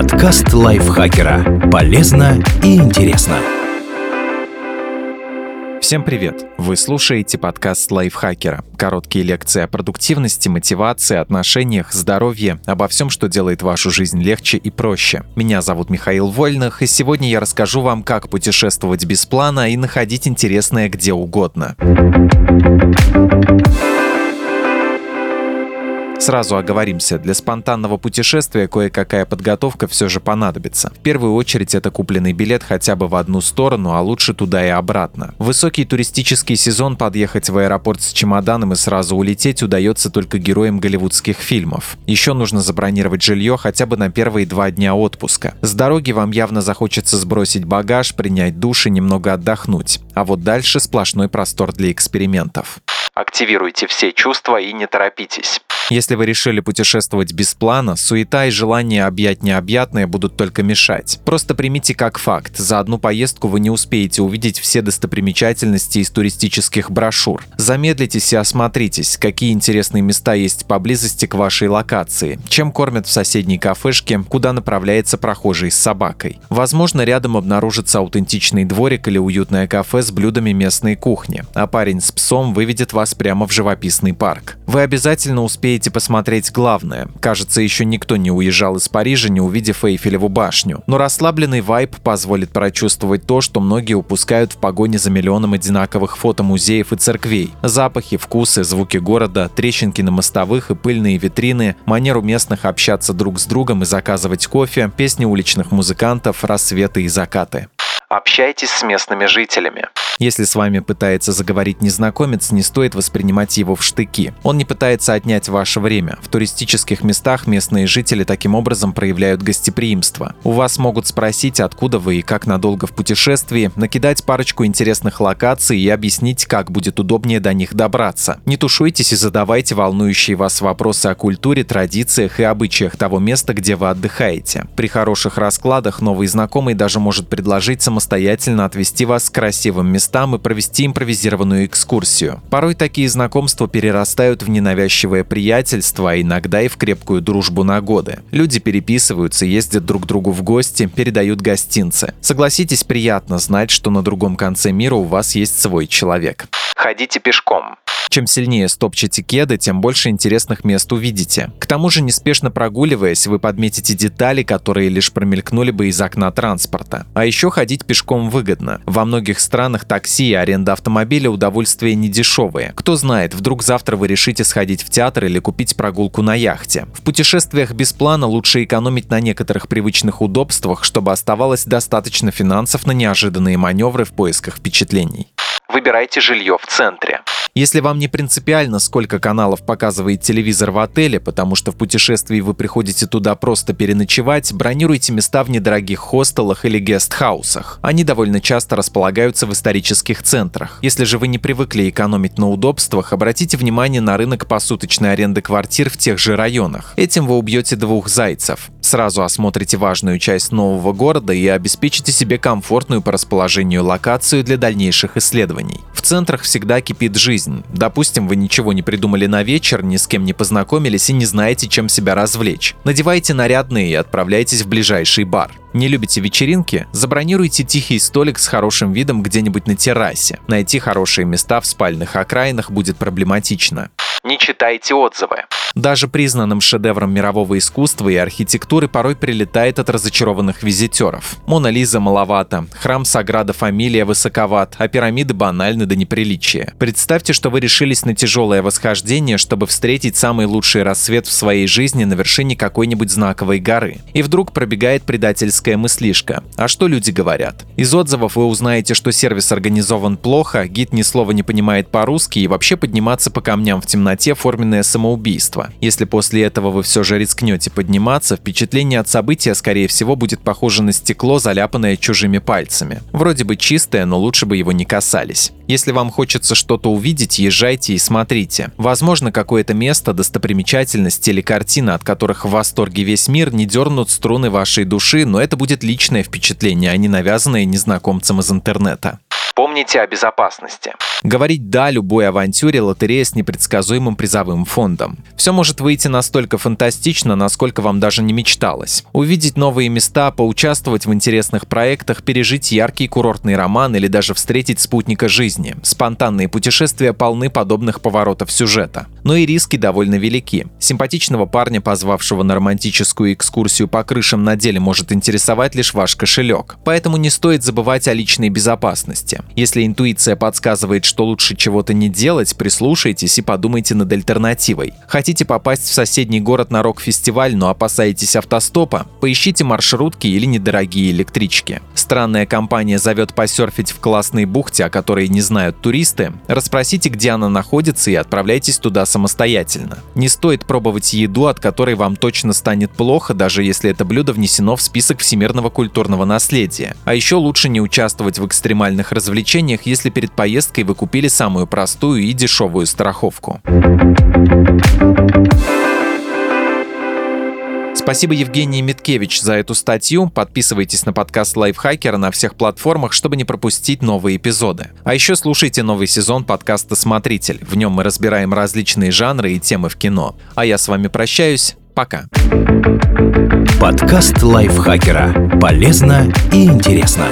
Подкаст лайфхакера. Полезно и интересно. Всем привет! Вы слушаете подкаст лайфхакера. Короткие лекции о продуктивности, мотивации, отношениях, здоровье, обо всем, что делает вашу жизнь легче и проще. Меня зовут Михаил Вольных, и сегодня я расскажу вам, как путешествовать без плана и находить интересное где угодно. Сразу оговоримся, для спонтанного путешествия кое-какая подготовка все же понадобится. В первую очередь это купленный билет хотя бы в одну сторону, а лучше туда и обратно. Высокий туристический сезон подъехать в аэропорт с чемоданом и сразу улететь удается только героям голливудских фильмов. Еще нужно забронировать жилье хотя бы на первые два дня отпуска. С дороги вам явно захочется сбросить багаж, принять душ и немного отдохнуть. А вот дальше сплошной простор для экспериментов. Активируйте все чувства и не торопитесь. Если вы решили путешествовать без плана, суета и желание объять необъятное будут только мешать. Просто примите как факт, за одну поездку вы не успеете увидеть все достопримечательности из туристических брошюр. Замедлитесь и осмотритесь, какие интересные места есть поблизости к вашей локации, чем кормят в соседней кафешке, куда направляется прохожий с собакой. Возможно, рядом обнаружится аутентичный дворик или уютное кафе с блюдами местной кухни, а парень с псом выведет вас прямо в живописный парк. Вы обязательно успеете успеете посмотреть главное. Кажется, еще никто не уезжал из Парижа, не увидев Эйфелеву башню. Но расслабленный вайб позволит прочувствовать то, что многие упускают в погоне за миллионом одинаковых фото музеев и церквей. Запахи, вкусы, звуки города, трещинки на мостовых и пыльные витрины, манеру местных общаться друг с другом и заказывать кофе, песни уличных музыкантов, рассветы и закаты. Общайтесь с местными жителями. Если с вами пытается заговорить незнакомец, не стоит воспринимать его в штыки. Он не пытается отнять ваше время. В туристических местах местные жители таким образом проявляют гостеприимство. У вас могут спросить, откуда вы и как надолго в путешествии, накидать парочку интересных локаций и объяснить, как будет удобнее до них добраться. Не тушуйтесь и задавайте волнующие вас вопросы о культуре, традициях и обычаях того места, где вы отдыхаете. При хороших раскладах новый знакомый даже может предложить самостоятельно отвести вас к красивым местам и провести импровизированную экскурсию. Порой такие знакомства перерастают в ненавязчивое приятельство, а иногда и в крепкую дружбу на годы. Люди переписываются, ездят друг к другу в гости, передают гостинцы. Согласитесь, приятно знать, что на другом конце мира у вас есть свой человек. Ходите пешком. Чем сильнее стопчете кеды, тем больше интересных мест увидите. К тому же, неспешно прогуливаясь, вы подметите детали, которые лишь промелькнули бы из окна транспорта. А еще ходить пешком выгодно. Во многих странах такси и аренда автомобиля удовольствие не дешевые. Кто знает, вдруг завтра вы решите сходить в театр или купить прогулку на яхте. В путешествиях без плана лучше экономить на некоторых привычных удобствах, чтобы оставалось достаточно финансов на неожиданные маневры в поисках впечатлений. Выбирайте жилье в центре. Если вам не принципиально, сколько каналов показывает телевизор в отеле, потому что в путешествии вы приходите туда просто переночевать, бронируйте места в недорогих хостелах или гестхаусах. Они довольно часто располагаются в исторических центрах. Если же вы не привыкли экономить на удобствах, обратите внимание на рынок посуточной аренды квартир в тех же районах. Этим вы убьете двух зайцев. Сразу осмотрите важную часть нового города и обеспечите себе комфортную по расположению локацию для дальнейших исследований. В центрах всегда кипит жизнь. Допустим, вы ничего не придумали на вечер, ни с кем не познакомились и не знаете, чем себя развлечь. Надевайте нарядные и отправляйтесь в ближайший бар. Не любите вечеринки? Забронируйте тихий столик с хорошим видом где-нибудь на террасе. Найти хорошие места в спальных окраинах будет проблематично. Не читайте отзывы. Даже признанным шедевром мирового искусства и архитектуры порой прилетает от разочарованных визитеров. Мона Лиза маловато, храм Саграда Фамилия высоковат, а пирамиды банальны до неприличия. Представьте, что вы решились на тяжелое восхождение, чтобы встретить самый лучший рассвет в своей жизни на вершине какой-нибудь знаковой горы. И вдруг пробегает предательская мыслишка. А что люди говорят? Из отзывов вы узнаете, что сервис организован плохо, гид ни слова не понимает по-русски и вообще подниматься по камням в темноте – форменное самоубийство. Если после этого вы все же рискнете подниматься, впечатление от события, скорее всего, будет похоже на стекло, заляпанное чужими пальцами. Вроде бы чистое, но лучше бы его не касались. Если вам хочется что-то увидеть, езжайте и смотрите. Возможно, какое-то место, достопримечательность или картина, от которых в восторге весь мир, не дернут струны вашей души, но это будет личное впечатление, а не навязанное незнакомцем из интернета. Помните о безопасности. Говорить «да» любой авантюре лотерея с непредсказуемым призовым фондом. Все может выйти настолько фантастично, насколько вам даже не мечталось. Увидеть новые места, поучаствовать в интересных проектах, пережить яркий курортный роман или даже встретить спутника жизни. Спонтанные путешествия полны подобных поворотов сюжета. Но и риски довольно велики. Симпатичного парня, позвавшего на романтическую экскурсию по крышам, на деле может интересовать лишь ваш кошелек. Поэтому не стоит забывать о личной безопасности. Если интуиция подсказывает, что лучше чего-то не делать, прислушайтесь и подумайте над альтернативой. Хотите попасть в соседний город на рок-фестиваль, но опасаетесь автостопа? Поищите маршрутки или недорогие электрички. Странная компания зовет посерфить в классной бухте, о которой не знают туристы. Расспросите, где она находится и отправляйтесь туда самостоятельно. Не стоит пробовать еду, от которой вам точно станет плохо, даже если это блюдо внесено в список всемирного культурного наследия. А еще лучше не участвовать в экстремальных развлечениях, если перед поездкой вы купили самую простую и дешевую страховку. Спасибо Евгении Миткевич за эту статью. Подписывайтесь на подкаст Лайфхакера на всех платформах, чтобы не пропустить новые эпизоды. А еще слушайте новый сезон подкаста «Смотритель». В нем мы разбираем различные жанры и темы в кино. А я с вами прощаюсь. Пока. Подкаст Лайфхакера. Полезно и интересно.